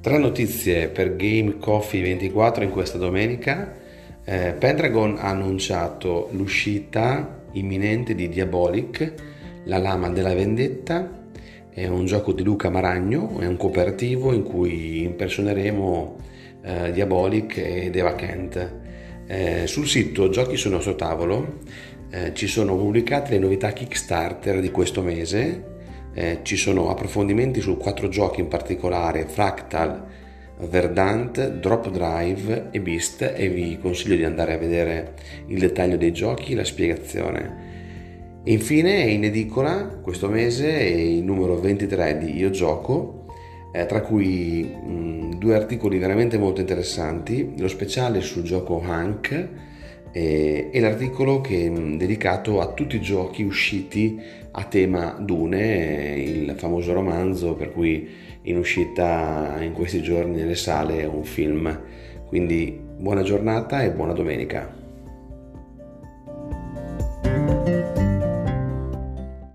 Tre notizie per Game Coffee 24 in questa domenica. Eh, Pendragon ha annunciato l'uscita imminente di Diabolic, la lama della vendetta. È un gioco di Luca Maragno, è un cooperativo in cui impersoneremo eh, Diabolic ed Eva Kent. Eh, sul sito Giochi sul nostro tavolo eh, ci sono pubblicate le novità Kickstarter di questo mese eh, ci sono approfondimenti su quattro giochi in particolare, Fractal, Verdant, Drop Drive e Beast e vi consiglio di andare a vedere il dettaglio dei giochi e la spiegazione. Infine è in edicola questo mese il numero 23 di Io Gioco, eh, tra cui mh, due articoli veramente molto interessanti, lo speciale sul gioco Hank e, e l'articolo che è dedicato a tutti i giochi usciti a tema Dune, il famoso romanzo per cui in uscita in questi giorni nelle sale è un film. Quindi buona giornata e buona domenica.